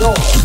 door.